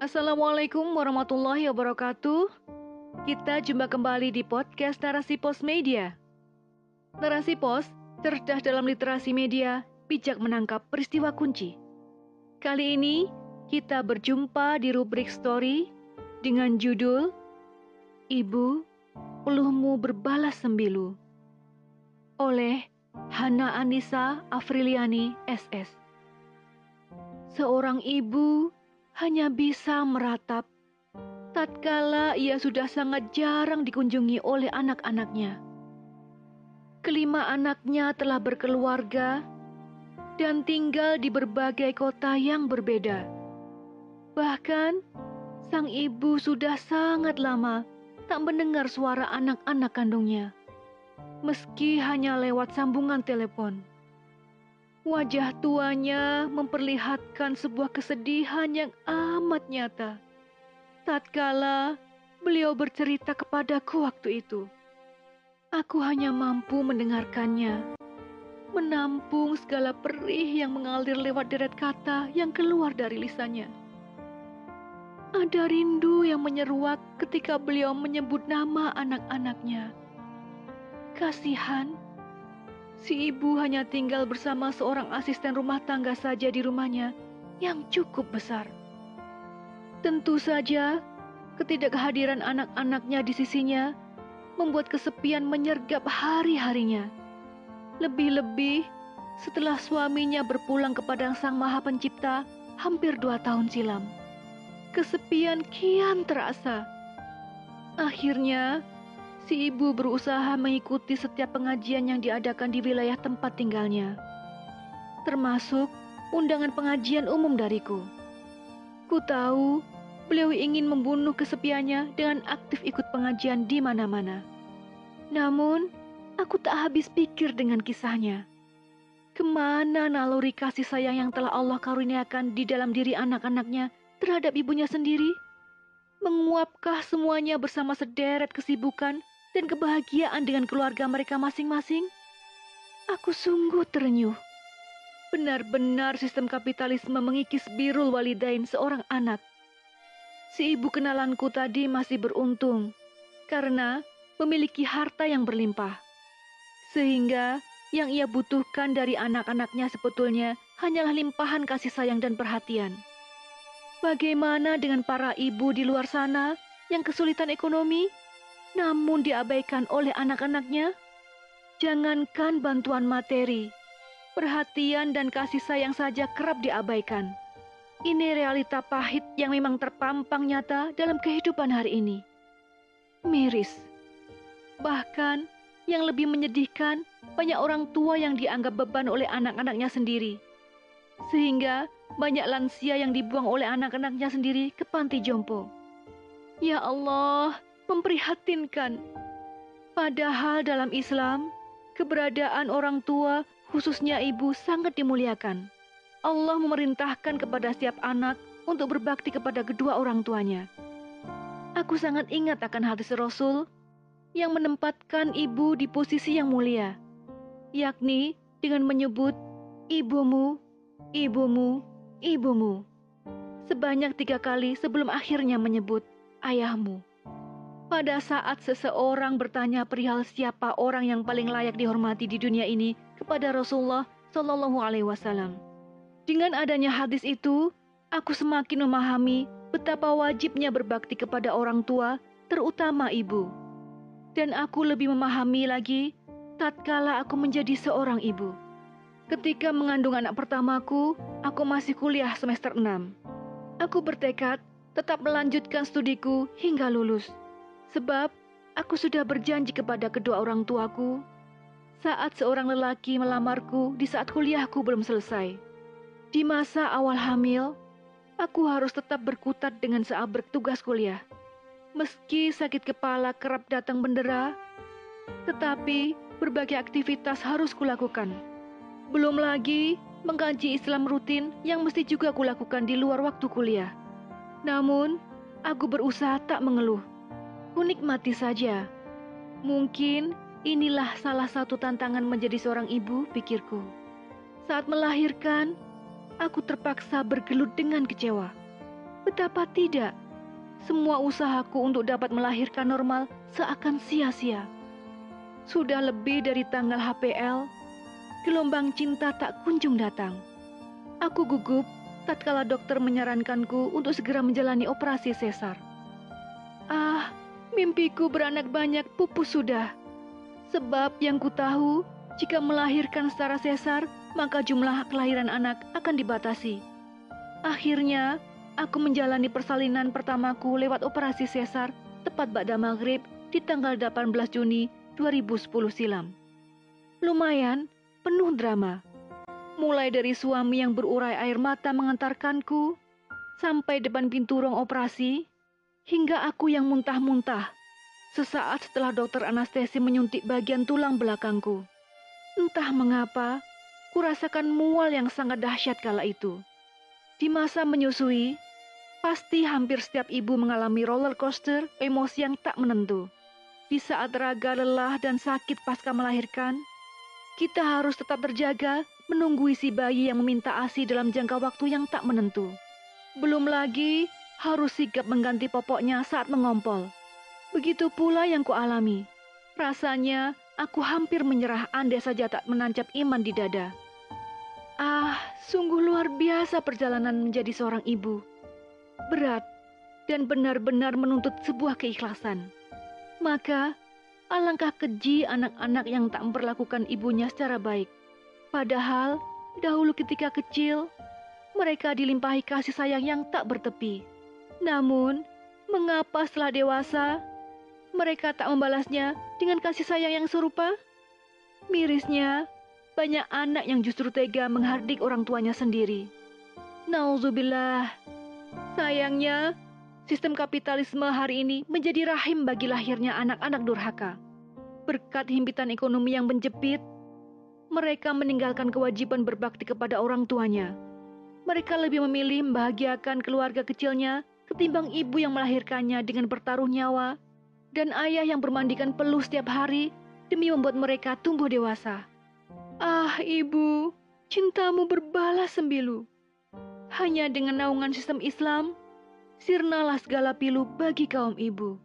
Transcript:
Assalamualaikum warahmatullahi wabarakatuh. Kita jumpa kembali di podcast Narasi Pos Media. Narasi Pos, cerdas dalam literasi media, bijak menangkap peristiwa kunci. Kali ini, kita berjumpa di rubrik story dengan judul Ibu, Peluhmu Berbalas Sembilu oleh Hana Anissa Afriliani SS. Seorang ibu hanya bisa meratap tatkala ia sudah sangat jarang dikunjungi oleh anak-anaknya. Kelima anaknya telah berkeluarga dan tinggal di berbagai kota yang berbeda. Bahkan, sang ibu sudah sangat lama tak mendengar suara anak-anak kandungnya, meski hanya lewat sambungan telepon. Wajah tuanya memperlihatkan sebuah kesedihan yang amat nyata. Tatkala beliau bercerita kepadaku waktu itu, aku hanya mampu mendengarkannya, menampung segala perih yang mengalir lewat deret kata yang keluar dari lisannya. Ada rindu yang menyeruak ketika beliau menyebut nama anak-anaknya. Kasihan, Si ibu hanya tinggal bersama seorang asisten rumah tangga saja di rumahnya yang cukup besar. Tentu saja, ketidakhadiran anak-anaknya di sisinya membuat kesepian menyergap hari-harinya. Lebih-lebih setelah suaminya berpulang kepada Sang Maha Pencipta hampir dua tahun silam. Kesepian kian terasa. Akhirnya, si ibu berusaha mengikuti setiap pengajian yang diadakan di wilayah tempat tinggalnya, termasuk undangan pengajian umum dariku. Ku tahu beliau ingin membunuh kesepiannya dengan aktif ikut pengajian di mana-mana. Namun, aku tak habis pikir dengan kisahnya. Ke mana naluri kasih sayang yang telah Allah karuniakan di dalam diri anak-anaknya terhadap ibunya sendiri? Menguapkah semuanya bersama sederet kesibukan dan kebahagiaan dengan keluarga mereka masing-masing, aku sungguh terenyuh. Benar-benar sistem kapitalisme mengikis birul walidain seorang anak. Si ibu kenalanku tadi masih beruntung karena memiliki harta yang berlimpah. Sehingga yang ia butuhkan dari anak-anaknya sebetulnya hanyalah limpahan kasih sayang dan perhatian. Bagaimana dengan para ibu di luar sana yang kesulitan ekonomi namun diabaikan oleh anak-anaknya? Jangankan bantuan materi, perhatian dan kasih sayang saja kerap diabaikan. Ini realita pahit yang memang terpampang nyata dalam kehidupan hari ini. Miris. Bahkan, yang lebih menyedihkan, banyak orang tua yang dianggap beban oleh anak-anaknya sendiri. Sehingga banyak lansia yang dibuang oleh anak-anaknya sendiri ke panti jompo. Ya Allah, memprihatinkan. Padahal dalam Islam, keberadaan orang tua, khususnya ibu, sangat dimuliakan. Allah memerintahkan kepada setiap anak untuk berbakti kepada kedua orang tuanya. Aku sangat ingat akan hadis Rasul yang menempatkan ibu di posisi yang mulia, yakni dengan menyebut ibumu, ibumu, ibumu, sebanyak tiga kali sebelum akhirnya menyebut ayahmu. Pada saat seseorang bertanya perihal siapa orang yang paling layak dihormati di dunia ini kepada Rasulullah Shallallahu Alaihi Wasallam. Dengan adanya hadis itu, aku semakin memahami betapa wajibnya berbakti kepada orang tua, terutama ibu. Dan aku lebih memahami lagi tatkala aku menjadi seorang ibu. Ketika mengandung anak pertamaku, aku masih kuliah semester 6. Aku bertekad tetap melanjutkan studiku hingga lulus. Sebab aku sudah berjanji kepada kedua orang tuaku saat seorang lelaki melamarku di saat kuliahku belum selesai. Di masa awal hamil, aku harus tetap berkutat dengan saat bertugas kuliah. Meski sakit kepala kerap datang bendera, tetapi berbagai aktivitas harus kulakukan. Belum lagi mengkaji Islam rutin yang mesti juga kulakukan di luar waktu kuliah. Namun, aku berusaha tak mengeluh. Kunikmati saja. Mungkin inilah salah satu tantangan menjadi seorang ibu, pikirku. Saat melahirkan, aku terpaksa bergelut dengan kecewa. Betapa tidak, semua usahaku untuk dapat melahirkan normal seakan sia-sia. Sudah lebih dari tanggal HPL, gelombang cinta tak kunjung datang. Aku gugup tatkala dokter menyarankanku untuk segera menjalani operasi sesar. Ah, mimpiku beranak banyak pupus sudah. Sebab yang ku tahu, jika melahirkan secara sesar, maka jumlah kelahiran anak akan dibatasi. Akhirnya, aku menjalani persalinan pertamaku lewat operasi sesar tepat Ba'da Maghrib di tanggal 18 Juni 2010 silam. Lumayan, penuh drama. Mulai dari suami yang berurai air mata mengantarkanku, sampai depan pintu ruang operasi, hingga aku yang muntah-muntah. Sesaat setelah dokter anestesi menyuntik bagian tulang belakangku. Entah mengapa, kurasakan mual yang sangat dahsyat kala itu. Di masa menyusui, pasti hampir setiap ibu mengalami roller coaster emosi yang tak menentu. Di saat raga lelah dan sakit pasca melahirkan, kita harus tetap terjaga menunggu isi bayi yang meminta ASI dalam jangka waktu yang tak menentu. Belum lagi harus sigap mengganti popoknya saat mengompol. Begitu pula yang kualami. Rasanya aku hampir menyerah andai saja tak menancap iman di dada. Ah, sungguh luar biasa perjalanan menjadi seorang ibu. Berat dan benar-benar menuntut sebuah keikhlasan. Maka, alangkah keji anak-anak yang tak memperlakukan ibunya secara baik. Padahal, dahulu ketika kecil, mereka dilimpahi kasih sayang yang tak bertepi. Namun, mengapa setelah dewasa, mereka tak membalasnya dengan kasih sayang yang serupa? Mirisnya, banyak anak yang justru tega menghardik orang tuanya sendiri. Nauzubillah. Sayangnya, sistem kapitalisme hari ini menjadi rahim bagi lahirnya anak-anak durhaka. Berkat himpitan ekonomi yang menjepit, mereka meninggalkan kewajiban berbakti kepada orang tuanya. Mereka lebih memilih membahagiakan keluarga kecilnya ketimbang ibu yang melahirkannya dengan bertaruh nyawa dan ayah yang bermandikan peluh setiap hari demi membuat mereka tumbuh dewasa. Ah, ibu, cintamu berbalas sembilu. Hanya dengan naungan sistem Islam, sirnalah segala pilu bagi kaum ibu.